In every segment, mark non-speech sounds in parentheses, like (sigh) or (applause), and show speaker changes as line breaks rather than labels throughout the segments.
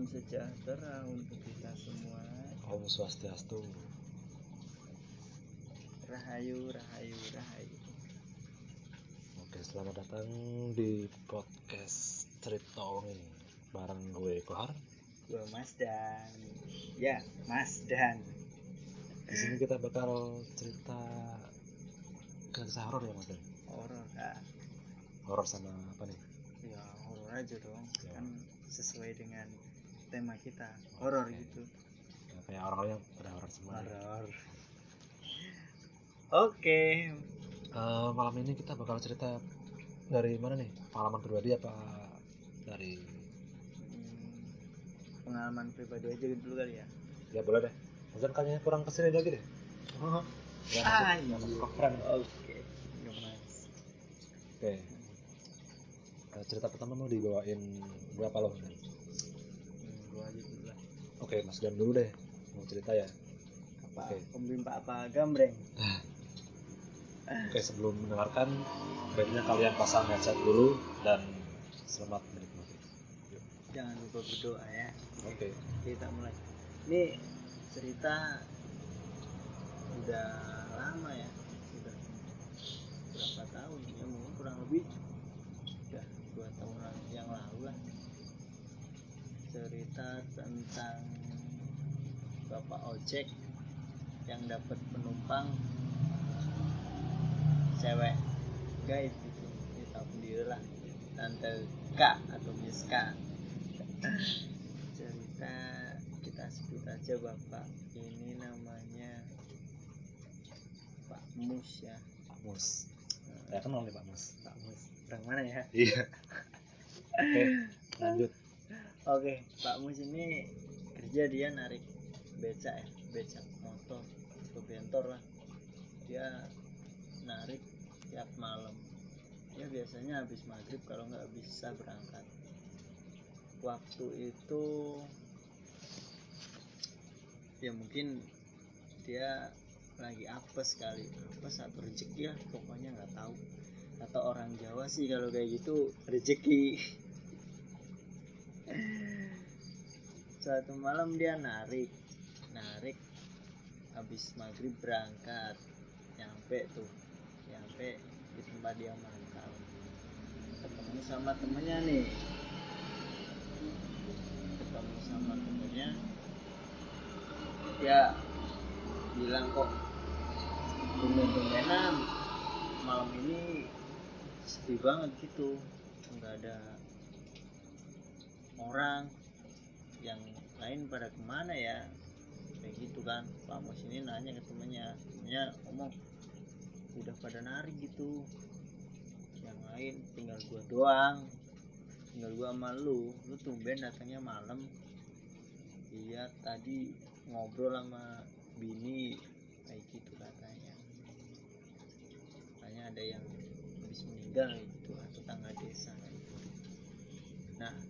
Salam sejahtera untuk kita semua.
Om Swastiastu.
Rahayu, rahayu, rahayu.
Oke, selamat datang di podcast Cerita Wengi bareng gue Kohar.
Gua Mas Dan. Ya, Mas Dan.
Di sini kita bakal cerita kisah horor ya, Mas Dan.
Horor kak.
Horor sama apa nih?
Ya horor aja dong.
Ya.
Kan sesuai dengan tema kita. Horor
Oke.
gitu.
Ya, kayak orang-orang yang pada horor semua. ya.
Horor. Oke.
Eh, malam ini kita bakal cerita dari mana nih? Pengalaman pribadi apa dari
Hmm, pengalaman pribadi aja dulu kali ya.
ya boleh deh. Dan kayaknya kurang ke sini lagi deh.
Oh.
Nggak
Ah, iya. Oke.
Oke. Eh, cerita pertama mau dibawain berapa lo?
Aja dulu lah.
Oke, Mas Dan dulu deh. Mau cerita ya.
Apa?
Oke.
Pembimpa apa gambreng?
Oke, sebelum mendengarkan, baiknya kalian pasang headset dulu dan selamat menikmati. Yuk.
Jangan lupa berdoa ya.
Oke.
kita mulai ini cerita udah lama ya udah berapa tahun ya mungkin kurang lebih udah dua tahun yang lalu lah cerita tentang bapak ojek yang dapat penumpang cewek gaib gitu ya tahu sendiri lah tante K atau Miss K cerita kita sebut aja bapak ini namanya Pak Mus ya
Pak Mus. Saya kenal nih Pak Mus.
Pak Mus orang mana ya
Iya. Oke, lanjut.
Oke Pak Mus ini kerja dia narik beca ya beca motor bentor lah. Dia narik tiap malam. Ya biasanya habis maghrib kalau nggak bisa berangkat. Waktu itu ya mungkin dia lagi apes kali. Apes atau rezeki lah pokoknya nggak tahu. Atau orang Jawa sih kalau kayak gitu rezeki suatu malam dia narik narik habis maghrib berangkat. Nyampe tuh nyampe di tempat dia mangkal. Ketemu sama temennya nih. Ketemu sama temennya. Dia bilang kok tumben-tumbenan malam ini sepi banget gitu. Nggak ada orang yang lain pada ke mana ya? Kayak gitu kan. Pak Mus ini nanya ke temennya. Temennya ngomong udah pada narik gitu. Yang lain tinggal gua doang. Tinggal gua sama lu. Lu tumben datangnya malam. Iya tadi ngobrol sama bini. Kayak gitu katanya. Katanya ada yang habis meninggal gitu tetangga desa. Kayak gitu. nah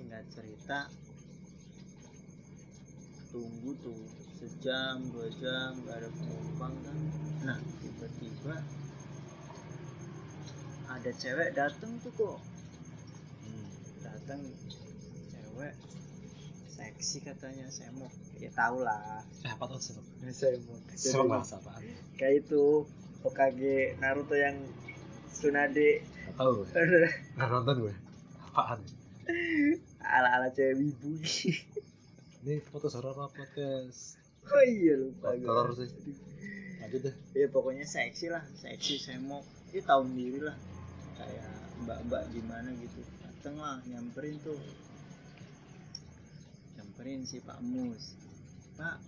singkat cerita tunggu tuh sejam dua jam gak ada penumpang kan nah tiba-tiba ada cewek dateng tuh kok
Hmm.
datang cewek seksi katanya semok ya tau lah
Eh, apa tuh
semok
Sebab bahasa apaan?
kayak itu Hokage Naruto yang Tsunade
tau gue. Nonton gue. Apaan? (laughs)
ala-ala cewek wibu.
Ini foto horor apa podcast?
oh iya lupa
Horor sih. Lanjut deh.
ya pokoknya seksi lah seksi semok. Ya tahu sendiri lah. Kayak mbak-mbak gimana gitu. Dateng lah nyamperin tuh. Nyamperin si Pak Mus. Pak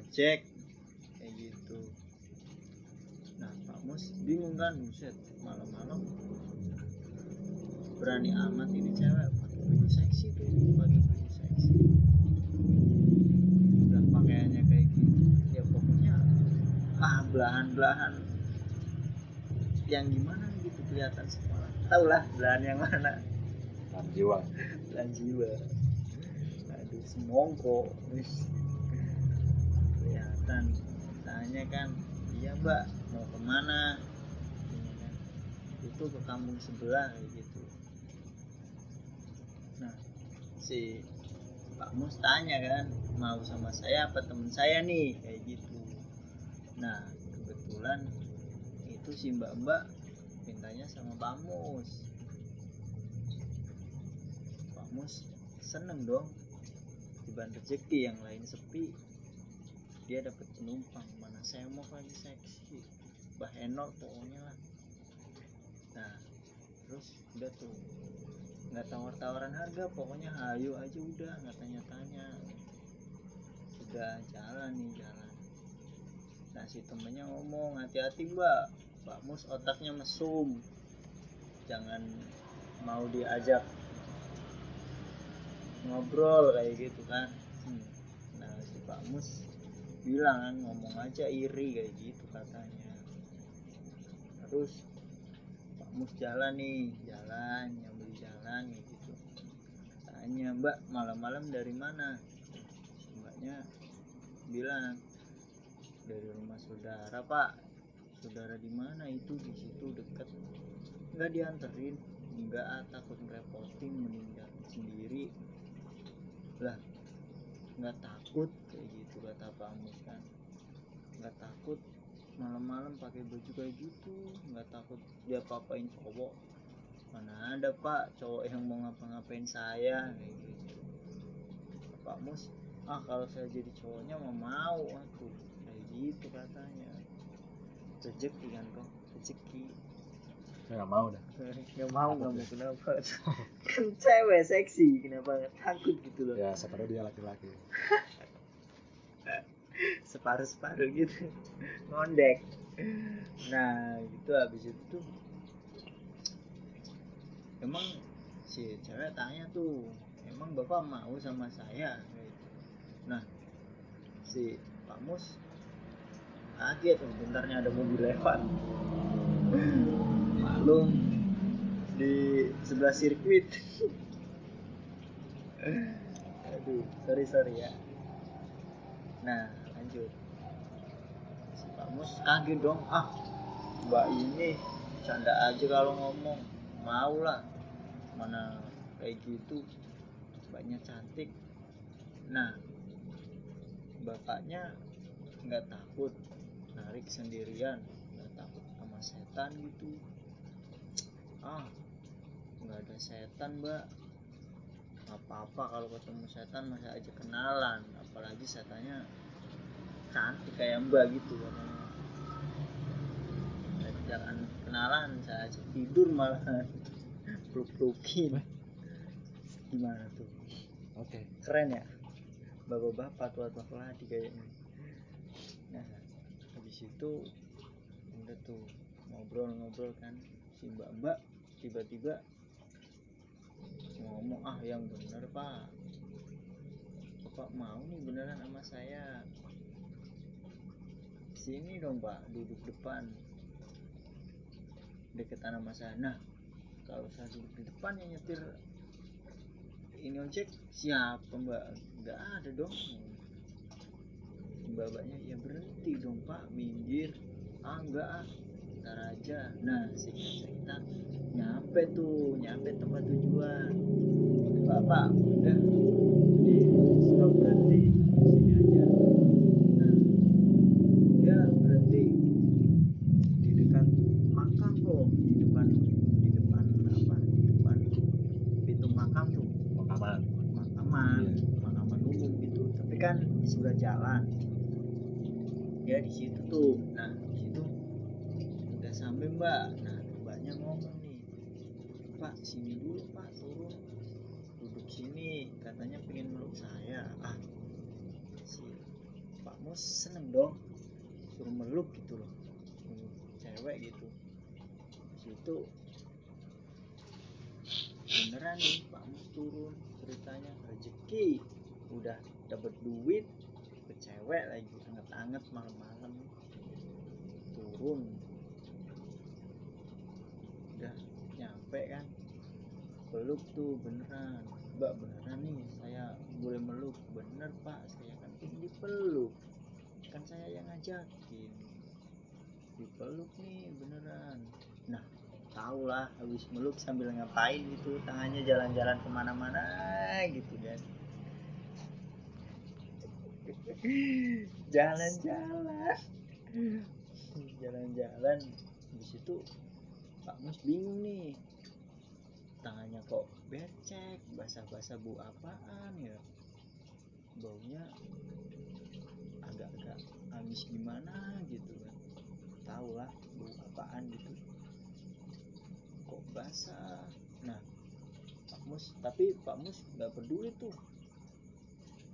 ojek. Kayak gitu. Nah Pak Mus bingung kan buset malam-malam. Berani amat ini cewek baju seksi tuh. Pakai baju seksi. Udah pakaiannya kayak gitu ya pokoknya ah belahan-belahan. Yang gimana gitu kelihatan semua. Tau lah belahan yang mana.
Dan jiwa.
belahan jiwa. Aduh semongko. Kelihatan. Tanya kan iya mbak mau ke mana? Ini kan. itu ke kampung sebelah kayak gitu nah si Pak Mus tanya kan mau sama saya apa temen saya nih? Kayak gitu. Nah kebetulan itu si mbak mbak mintanya sama Pak Mus. Pak Mus seneng dong tiban rezeki yang lain sepi. Dia dapat penumpang mana saya mau lagi seksi. Bah enol pokoknya lah. Nah terus udah tuh nggak tawar-tawaran harga pokoknya hayu aja udah nggak tanya-tanya udah jalan nih jalan. Nah si temennya ngomong hati-hati mbak. Pak Mus otaknya mesum. Jangan mau diajak ngobrol kayak gitu kan. Hmm. nah si Pak Mus bilang kan, ngomong aja iri kayak gitu katanya. Terus Pak Mus jalan nih jalan kayak gitu. Tanya mbak malam-malam dari mana? Mbaknya bilang dari rumah saudara pak. Saudara di mana itu? Di situ deket nggak dianterin. Nggak ah, takut ngerepotin meninggal sendiri. Lah nggak takut kayak gitu kata Pak Mus kan. Nggak takut malam-malam pakai baju kayak gitu. Nggak takut dia papain cowok mana ada pak? Cowok yang mau ngapa-ngapain saya kayak gitu. Pak Mus ah kalau saya jadi cowoknya mau mau aku kayak gitu katanya. Rezeki kan kok rezeki.
Nggak mau dah. (laughs)
Nggak mau nggak mau. Kenapa? (laughs) Kan cewek seksi kenapa? Takut gitu loh.
Ya tahu dia laki-laki. (laughs)
Separuh-separuh gitu. Ngondek. Nah gitu. Habis itu tuh emang si cewek tanya tuh emang bapak mau sama saya? Nah si Pak Mus kaget oh, bentarnya ada mobil lewat. Maklum di sebelah sirkuit. Aduh sorry sorry ya. Nah lanjut. Si Pak Mus kaget dong ah mbak ini canda aja kalau ngomong. Mau lah mana kayak gitu mbaknya cantik. Nah bapaknya nggak takut narik sendirian nggak takut sama setan gitu. Ah nggak ada setan mbak. Apa-apa kalau ketemu setan masih aja kenalan apalagi setannya cantik kayak mbak gitu. Katanya jangan kenalan saya ajak tidur malah peluk-pelukin gimana tuh
oke
keren ya bapak-bapak tua-tua keladi kayaknya nah habis itu udah tuh ngobrol-ngobrol kan si mbak-mbak tiba-tiba ngomong ah yang bener pak bapak mau nih beneran sama saya sini dong pak duduk depan deketan sama saya nah kalau duduk di depan yang nyetir ini ojek siapa mbak? Nggak ada dong. Mbak-mbaknya ya berhenti dong pak. Minggir. Ah enggak ah. Ntar aja. Nah singkat cerita nyampe tuh nyampe tempat tujuan. Bapak udah. Di stop berhenti. Sini aja nah dia berhenti di dekat makam kok di depan di depan apa di depan pintu makam tuh
pengalaman
makaman
Iya.
makaman umum gitu tapi kan di sebelah jalan. Dia di situ tuh. Nah di situ udah sampai mbak. Nah mbaknya ngomong nih pak sini dulu pak turun. Duduk sini. Katanya pengen meluk saya. Ah si Pak Mus seneng dong. Suruh meluk gitu loh. Cewek gitu. Situ beneran nih Pak Mus turun ceritanya. Rezeki. Udah dapat duit cewek lagi anget-anget malam-malam. Turun. Udah nyampe kan? Peluk tuh beneran. Mbak beneran nih saya boleh meluk. Bener pak. Saya kan pengen dipeluk. Kan saya yang ngajakin. Dipeluk nih beneran. Nah tahu tahu lah habis meluk sambil ngapain gitu tangannya jalan-jalan ke mana-mana gitu kan jalan-jalan. Jalan-jalan. Di situ Pak Mus bingung nih. Tangannya kok becek basah-basah bu apaan ya? Baunya agak-agak habis gimana gitu kan. Tahu lah bau apaan gitu. Kok basah? Nah Pak Mus tapi Pak Mus nggak peduli tuh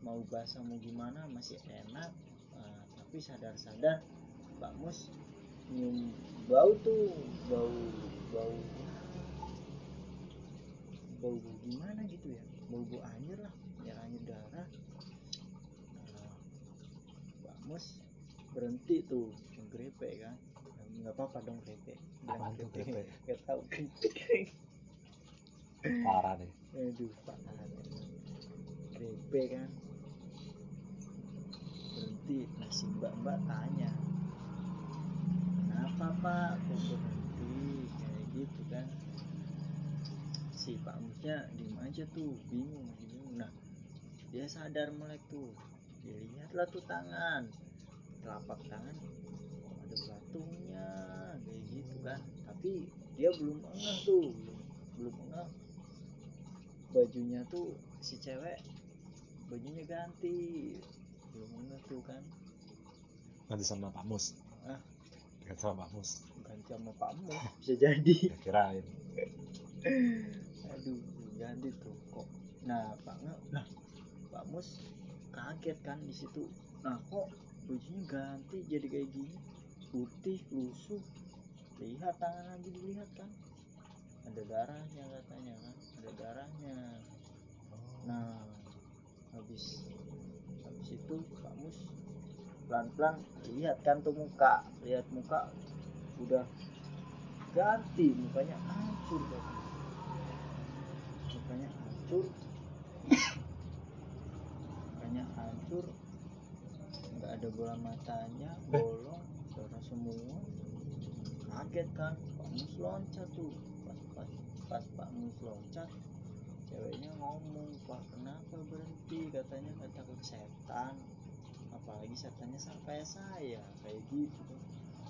mau basah mau gimana masih enak. Eh, tapi sadar-sadar Pak Mus nyium bau tuh bau bau bau bau gimana gitu ya? Bau bau anjir lah anjir anjir darah. Nah, Pak Mus berhenti tuh grepe kan. Nggak apa-apa dong grepe
Apaan tuh grepe? (laughs)
nggak tahu grepe
parah nih
aduh Pak grepe kan berhenti nah si mbak mbak tanya kenapa pak? Kok berhenti? Kayak gitu kan. Si pak musnya diem aja tuh bingung bingung. Nah dia sadar melek tuh. Dilihatlah tuh tangan. Telapak tangan ada batungnya kayak gitu kan. Tapi dia belum ngeh tuh belum belum bajunya tuh si cewek bajunya ganti belum tuh kan.
Ganti sama Pak Mus.
Ah.
ganti sama Pak Mus.
Ganti sama Pak Mus bisa jadi.
Ya kirain.
Aduh ganti tuh kok. Nah Pak Nge, nah. Pak Mus kaget kan di situ. Nah kok bajunya ganti jadi kayak gini? Putih lusuh. Lihat tangan lagi dilihat kan? Ada darahnya katanya kan ada darahnya. Nah habis habis itu Pak Mus. Pelan-pelan lihat kan tuh muka lihat muka udah ganti mukanya hancur mukanya hancur. Mukanya hancur. Nggak ada bola matanya bolong darah semua. Kaget kan Pak Mus loncat tuh. Pas pas pas Pak Mus loncat ceweknya ngomong Pak kenapa berhenti? Katanya nggak takut setan. Apalagi setannya sampai saya kayak gitu.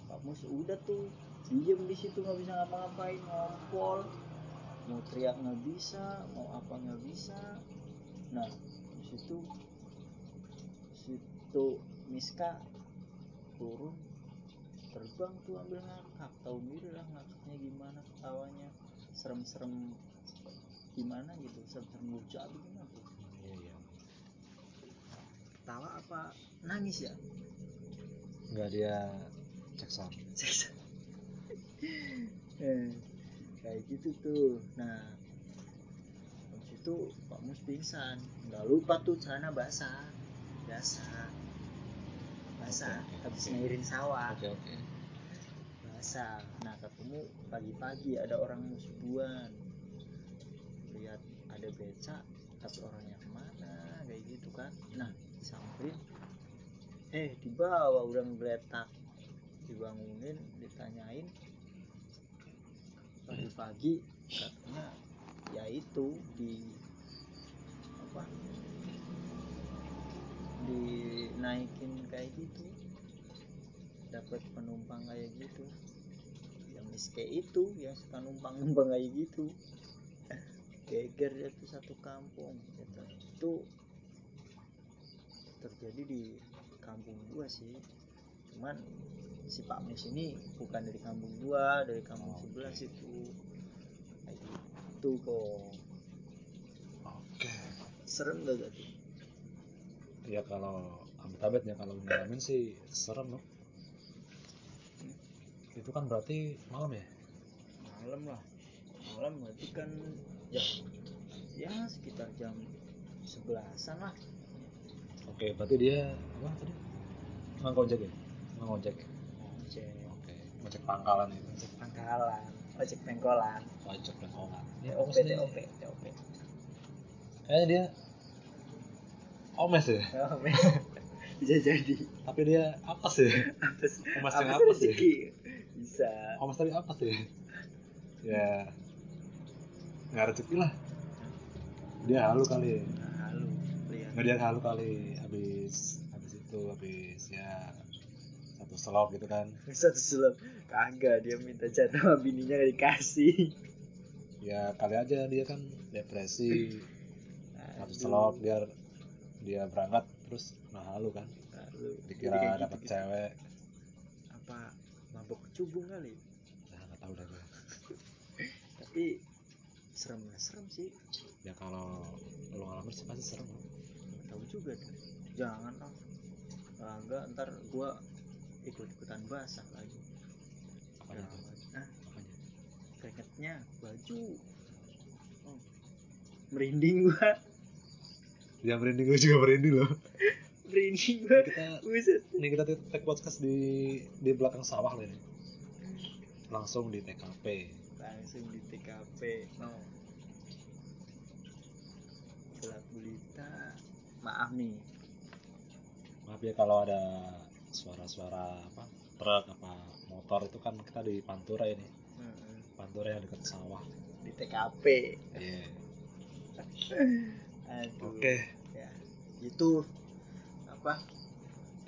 Pak Mus udah tuh diem di situ nggak bisa ngapa-ngapain ngompol. Mau teriak nggak bisa mau apa nggak bisa. Nah di situ situ Miska turun terbang tuh ambil ngakak tahu diri lah ngakaknya gimana ketawanya. Serem-serem gimana gitu lucu apa gimana? Tuh
iya iya.
Ketawa apa nangis ya?
Nggak dia cek sound. (laughs)
Eh, kayak gitu tuh. Nah habis itu Pak Mus pingsan. Nggak lupa tuh celana basah. Basah.
Oke, oke,
habis
oke.
ngairin sawah.
Oke oke.
Basah. Nah ketemu pagi-pagi ada orang musuhan lihat ada beca tapi orangnya ke mana kayak gitu kan. Nah disamperin eh dibawa udah ngegeletak dibangunin ditanyain pagi-pagi katanya ya itu di apa dinaikin kayak gitu. Dapat penumpang kayak gitu. Yang miske itu yang suka numpang numpang kayak gitu geger dia tuh satu kampung gitu. itu terjadi di kampung gua sih. Cuman si Pak Mus ini bukan dari kampung gua dari kampung
Oh,
sebelah
oke.
situ. Kayak gitu kok
oke.
Serem gak tadi
ya kalau amit-amit ya kalau ngalamin sih serem loh itu kan berarti malam ya?
Malam lah. Malam berarti kan jam ya sekitar jam sebelasan lah.
Oke berarti dia apa tadi? Ngojek ya? Ngojek ya?
Ojek
oke ngojek pangkalan itu.
Ojek pangkalan ojek pengkolan.
Ojek pangkalan ya Omes nih.
TOP TOP
kayaknya dia omes ya?
TOP (laughs) bisa jadi.
Tapi dia apa sih?
Apa sih?
Omes yang apa sih?
bisa.
Omes tapi apa sih? Ya nggak rezeki lah. Dia halu kali.
Nah, halu lihat
nggak dia halu kali. Habis habis itu habis ya satu slot gitu kan. (laughs)
Satu sulap kagak dia minta chat sama bininya gak dikasih.
Ya kali aja dia kan depresi. Satu
Aduh,
slot biar dia berangkat terus nah halu kan.
Halu.
Dikira
kayak
dapat
gitu-gitu.
cewek.
Apa mabok kecubung kali?
Ya nggak tahu dah gue
tapi serem serem sih.
Ya kalau lo ngalamin sih pasti serem.
Nggak tahu juga deh. Jangan ah Ah, enggak ntar gua ikut ikutan basah lagi. Gawat. ah
apanya?
Keringetnya baju. Oh. merinding gua.
Ya merinding gue juga merinding loh. (laughs)
Merinding
Ini
gua
kita
buset.
ini kita take podcast di di belakang sawah loh ini. Langsung di TKP
langsung di TKP no. Gelap gulita maaf nih
maaf ya kalau ada suara-suara apa truk apa motor itu kan kita di Pantura ini.
Mm-mm.
Pantura yang dekat sawah.
Di TKP
iya. (laughs)
Aduh.
Oke.
Ya itu apa?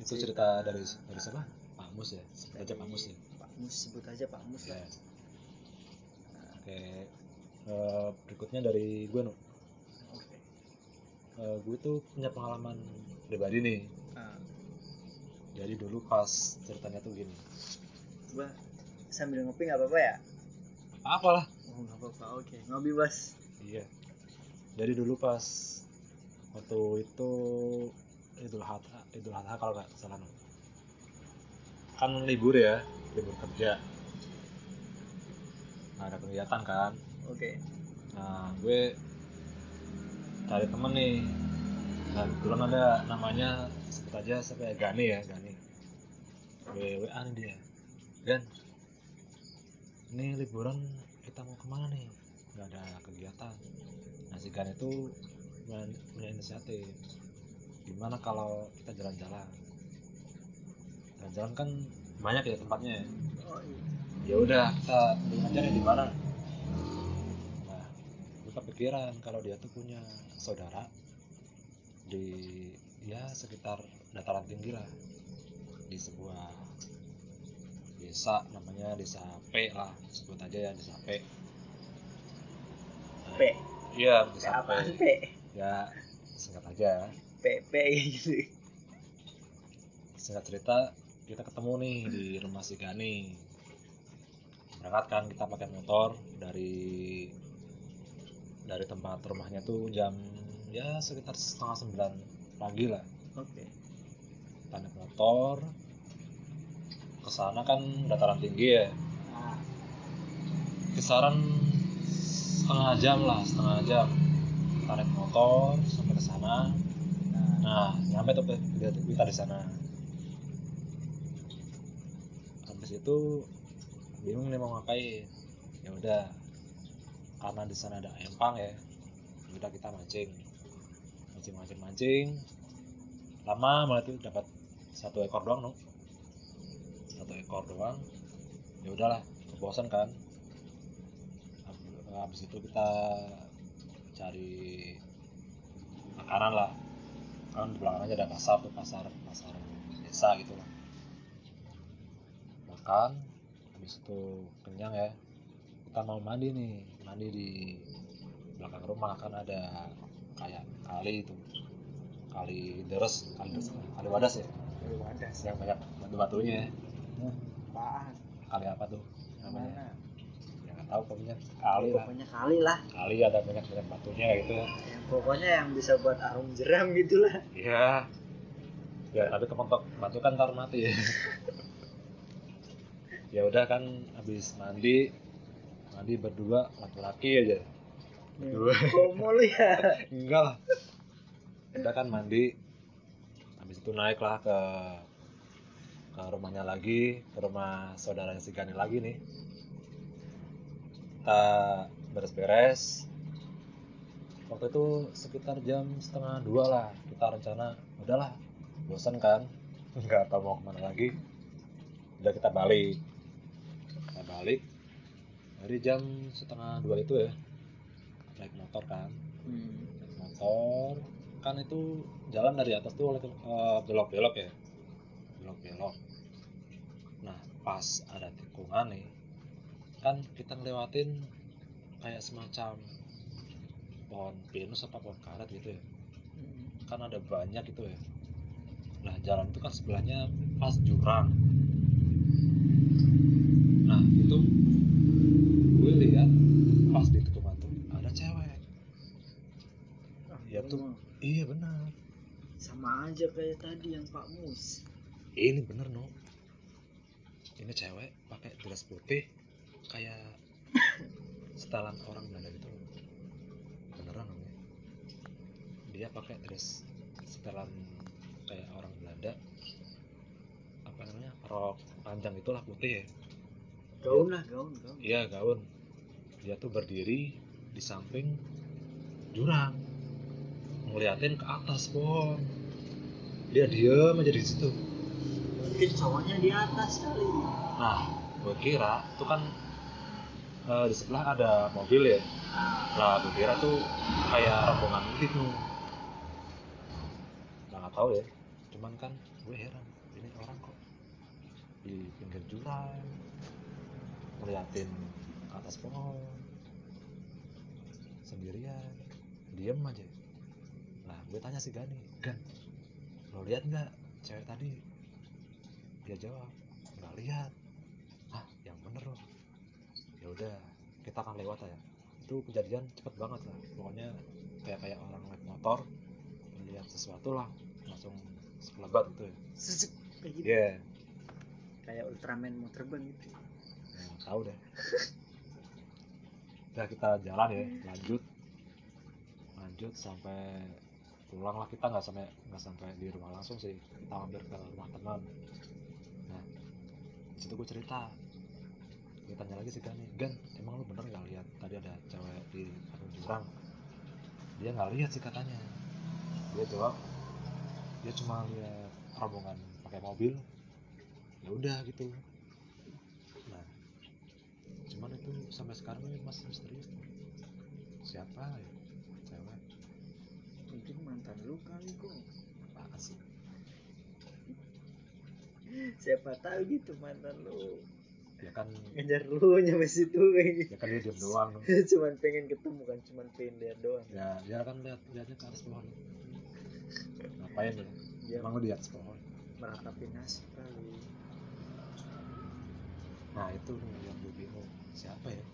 Itu cerita dari dari siapa? Pak Mus ya? Sebut aja Pak Mus ya.
Pak Mus sebut aja Pak Mus
ya
lah.
Oke Eh, berikutnya dari gue nu
oke.
Eh, gue tuh punya pengalaman pribadi nih.
Ah,
jadi dulu pas ceritanya tuh gini.
Gua sambil ngopi nggak apa-apa ya?
Apalah
oh nggak apa-apa. Oke ngopi bos.
Iya. Jadi dulu pas waktu itu Idul Adha, Idul Adha kalau nggak salah no. Kan libur ya, libur kerja. Nggak ada kegiatan kan.
Oke
Nah, gue cari temen nih. Nah, kebetulan ada namanya sebut aja siapa ya Gani ya, Gani. Gue WA nih dia. Gan, ini liburan kita mau ke mana nih? Nggak ada kegiatan. Nah, si Gan itu punya inisiatif. Gimana kalau kita jalan-jalan? Jalan-jalan kan banyak ya tempatnya ya
oh iya
ya udah kita tentuin aja nih di mana gue kepikiran kalau dia tuh punya saudara di ya sekitar dataran tinggi lah. Di sebuah desa namanya desa P lah. Sebut aja ya desa P.
P.
Iya
P
desa P.
P?
Ya singkat aja
P P gitu
singkat cerita kita ketemu nih di rumah si Gani. Berangkat kan kita pakai motor dari dari tempat rumahnya tuh jam ya sekitar setengah sembilan pagi lah.
Oke.
Kita naik motor ke sana kan dataran tinggi ya.
Ah.
Kisaran setengah jam lah setengah jam. Naik motor sampai ke sana.
Nah
Nah, nyampe tuh kita, kita di sana. Habis itu bingung nih mau ngapain. Ya udah, karena di sana ada empang ya. Udah kita mancing, mancing, mancing, mancing. Lama banget tuh dapat satu ekor doang, no. Satu ekor doang. Ya udahlah, kebosan kan. Hab- Habis itu kita cari makanan lah kan di belakangnya ada pasar tuh pasar pasar desa gitu lah makan habis itu kenyang ya kita mau mandi nih mandi di belakang rumah kan ada kayak kali itu. Kali deres kali deres kali wadas ya?
Ada sih
yang banyak batu batunya
apaan?
Kali apa tuh namanya?
Mana?
Ya nggak tahu pokoknya kali lah.
pokoknya kali lah.
Kali ada banyak banyak batunya gitu. Ya
yang pokoknya yang bisa buat arum jeram gitulah
Iya. Ya, tapi kepentok batu kan ntar mati ya. (laughs) ya udah kan habis mandi mandi berdua laki-laki aja. Berdua.
komo lu ya (laughs)
Enggak lah. Udah kan mandi. Habis itu naik lah ke ke rumahnya lagi, ke rumah saudara si Gani lagi nih. Kita beres-beres. Waktu itu sekitar jam setengah dua lah. Kita rencana, udahlah, bosan kan, nggak tahu mau ke mana lagi. Udah kita balik. Kita balik. Dari jam setengah dua itu ya naik motor kan.
Hmm.
naik motor kan itu jalan dari atas tuh oleh eh, belok-belok ya. Belok-belok. Nah pas ada tikungan nih kan kita ngelewatin kayak semacam pohon pinus apa pohon karet gitu ya.
Hmm.
kan ada banyak gitu ya. Nah jalan itu kan sebelahnya pas jurang. Nah itu pas di tikungan tuh ada cewek.
Ah,
Ya, tuh.
mah
iya benar.
Sama aja kayak tadi yang Pak Mus.
Ini bener no ini cewek pakai dress putih kayak setelan orang Belanda gitu. Loh beneran loh ya. dia pakai dress setelan kayak orang Belanda. Apa namanya? Rok panjang itulah putih ya.
Gaun lah gaun gaun.
Iya gaun dia tuh berdiri di samping jurang ngeliatin ke atas pohon dia diem aja di situ
mungkin cowoknya di atas kali
Nah, gue kira itu kan eh, di sebelah ada mobil ya. Nah, gue kira tuh kayak rombongan gitu. Nah, nggak tahu ya. Cuman kan gue heran, ini orang kok di pinggir jurang ngeliatin ke atas pohon sendirian diem aja. Nah gue tanya si Gani Gan lo lihat nggak cewek tadi? Dia jawab nggak lihat. Ah yang bener loh ya udah kita akan lewat ya itu kejadian cepet banget lah. Pokoknya kayak kayak orang naik motor melihat sesuatu lah langsung sekelebat gitu ya.
Sesek, kayak gitu.
Iya.
Kayak Ultraman mau terbang gitu.
Nggak tahu deh (laughs) udah kita jalan ya lanjut. Lanjut sampai pulang lah. Kita nggak sampai nggak sampai di rumah langsung sih. Kita mampir ke rumah teman. Nah di situ gue cerita. Gue tanya lagi sih Gani Gan emang lu bener nggak lihat tadi ada cewek di jurang? Dia nggak lihat sih katanya. Dia jawab dia cuma lihat rombongan pakai mobil. Ya udah gitu nah cuman itu sampai sekarang ini masih misterius tuh siapa ya? Cewek.
Mungkin mantan lu kali kok.
Apaan sih?
Siapa tahu gitu mantan lu.
Ya kan.
Ngejar lu nyampe situ. Kayak gitu
ya kan dia diem doang. (laughs)
Cuman pengen ketemu kan cuman pengen lihat doang.
Ya dia kan lihat lihatnya ke atas pohon. Ngapain ya
dia
emang lu di atas pohon?
meratapi nasib kali
nah itu yang gue bingung siapa ya?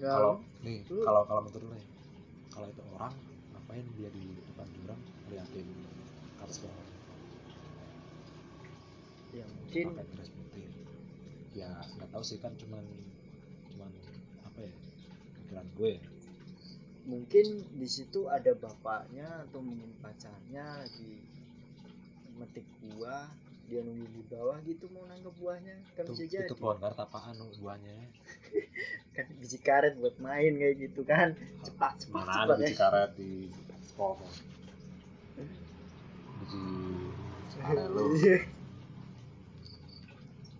Nggak,
kalau nih kalau kalau menurut lu nih kalau itu orang ngapain dia di depan jurang ngeliatin atas pohon
ya mungkin.
Pakai dress putih ya nggak tahu sih kan cuman cuman apa ya pikiran gue ya.
mungkin di situ ada bapaknya atau mungkin pacarnya lagi metik buah dia nunggu di bawah gitu mau nangkep buahnya. Kan
itu,
bisa jadi.
itu pohon karet apaan buahnya? (laughs)
Kan biji karet buat main kayak gitu kan. Cepat cepat
mana
cepat
ada
ya.
biji karet di pohon biji karet lu. (laughs)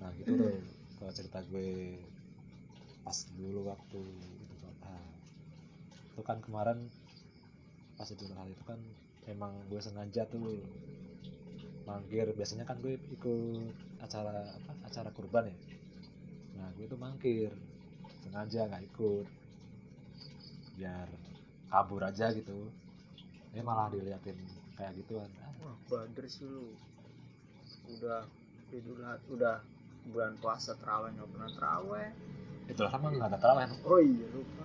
Nah gitu tuh kalau cerita gue pas dulu waktu itu ah, itu kan kemarin pas itu hal itu kan emang gue sengaja tuh mangkir biasanya kan gue ikut acara apa acara kurban ya. Nah gue tuh mangkir. Sengaja nggak ikut. Biar kabur aja gitu. Ini malah diliatin kayak gituan. Ah,
wah bader sih lu. Udah idul udah bulan puasa terawih nggak pernah terawih.
Itu lah kan nggak ada terawih.
Oh iya lupa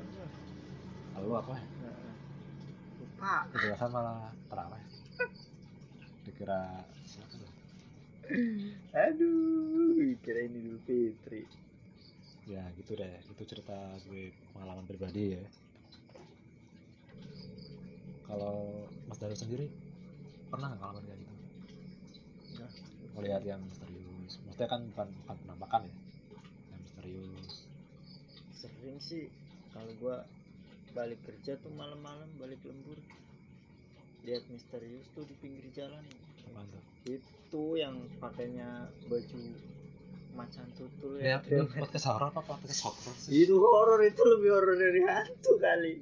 lalu apa? Ya
lupa.
Itu lah malah terawih. Dikira (laughs)
aduh kira ini Idul Fitri.
Ya gitu deh. Itu cerita gue pengalaman pribadi ya. Kalau Mas Daru sendiri pernah nggak ngalamin kayak gitu?
Nggak.
melihat yang misterius. Maksudnya kan bukan bukan penampakan ya? Yang misterius.
Sering sih kalau gua balik kerja tuh malam-malam balik lembur. Lihat misterius tuh di pinggir jalan
tuh
itu yang pakainya baju macan tutul
ya.
Trio
ini podcast horor apa podcast horor sih?
Itu horor itu lebih horor dari hantu kali.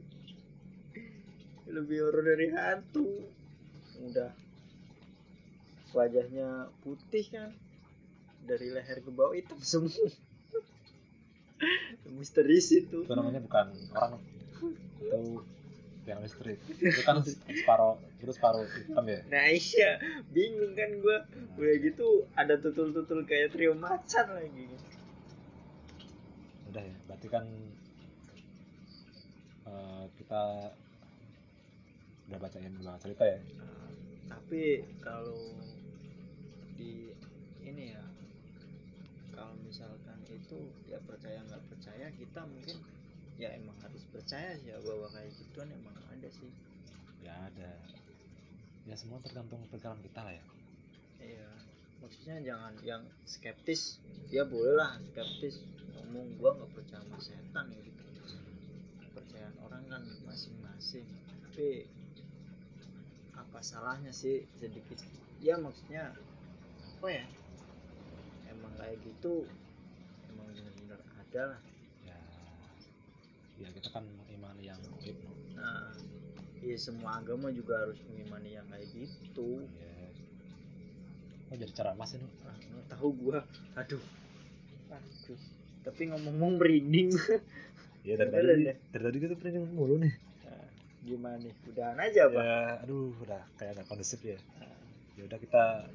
Lebih horor dari hantu. Udah. Wajahnya putih kan? Dari leher ke bawah hitam semua. (laughs) Misterius itu.
Itu namanya bukan orang. Itu yang misteri itu kan separuh itu separuh hitam ya?
Nah iya. Bingung kan gua. Udah gitu ada tutul-tutul kayak trio macan lagi.
Udah ya berarti kan eh, kita udah bacain dua cerita ya?
Tapi kalau di ini ya kalau misalkan itu ya percaya nggak percaya kita mungkin ya emang harus percaya sih ya bahwa kayak gituan emang ada sih.
Ya ada. Ya semua tergantung pikiran kita lah ya.
Iya. Maksudnya jangan yang skeptis. Ya boleh lah skeptis. Ngomong gua nggak percaya sama setan ya gitu. Kepercayaan orang kan masing-masing. Tapi apa salahnya sih sedikit? Ya maksudnya apa ya? Emang kayak gitu emang bener-bener ada lah
ya kita kan mengimani yang gaib no.
nah ya semua agama juga harus mengimani yang kayak gitu.
Ya oh jadi ceramah sih no.
ah, tahu gua. Aduh. Aduh tapi ngomong-ngomong merinding.
Ya dari tadi
ya?
dari tadi kita pernah mulu nih.
Nah, gimana nih? Udahan aja apa
ya aduh udah kayak nggak kondusif ya. Ya udah kita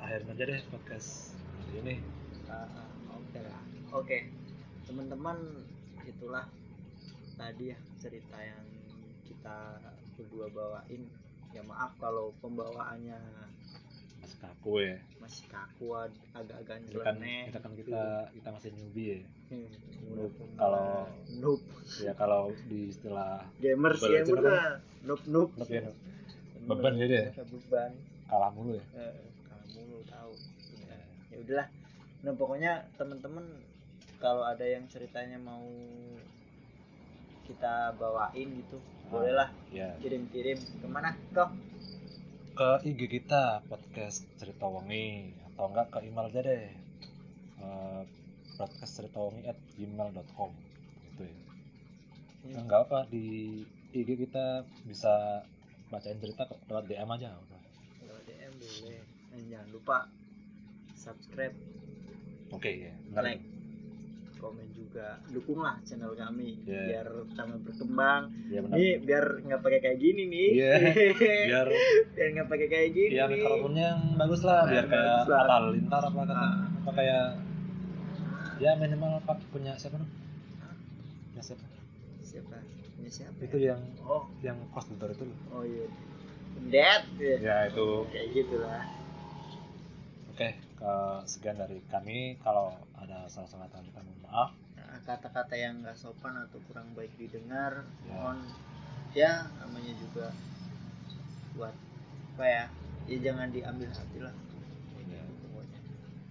akhirin aja deh podcast hari ini.
Ah, ah, oke lah. Oke. Teman-teman itulah tadi ya cerita yang kita berdua bawain ya maaf kalau pembawaannya
masih kaku ya
masih kaku agak-agak
kita kan
nyeleneh
kita kan
gitu.
kita kita masih newbie ya
Hmm,
Noob. Kalau-
noob
ya kalau di istilah
gamers gamer
apa?
lah noob noob
Noob ya, noob. Beban ya?
beban
kalah mulu ya
eh, kamu lu tahu
Ya.
ya udahlah nah pokoknya temen-temen kalau ada yang ceritanya mau kita bawain gitu. Bolehlah
ya
kirim-kirim. Ke mana kok?
Ke IG kita podcast cerita wengi. Atau enggak ke email aja deh. Eh, podcast cerita wengi at gmail.com gitu ya.
Hmm.
enggak apa di IG kita bisa bacain cerita ke- lewat DM aja udah.
Lewat DM boleh. Dan jangan lupa subscribe.
Oke ya benar
like komen juga. Dukunglah channel kami
Iya.
biar kami berkembang.
Ya benar.
Nih biar nggak pakai kayak gini nih.
Iya. (laughs) biar
biar nggak pakai kayak gini.
Ya
nih.
mikrofonnya yang bagus lah biar
Bagus
kayak kata lintar apa kata
Ah.
apa kayak ya minimal pak punya siapa nih punya siapa?
Siapa? Ini siapa
itu
ya?
yang
oh.
yang kos bentar itu loh.
Oh iya. Dead. Ya.
ya itu.
Kayak gitulah.
Oke ke sekian dari kami. Kalau ada salah-salah kita mohon maaf.
Nah, kata-kata yang nggak sopan atau kurang baik didengar
Ya.
mohon ya namanya juga buat apa ya ya jangan diambil hati lah.
Ya.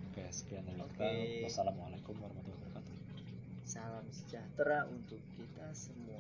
oke sekian dari
Oke.
kita wassalamualaikum warahmatullahi wabarakatuh.
Salam sejahtera untuk kita semua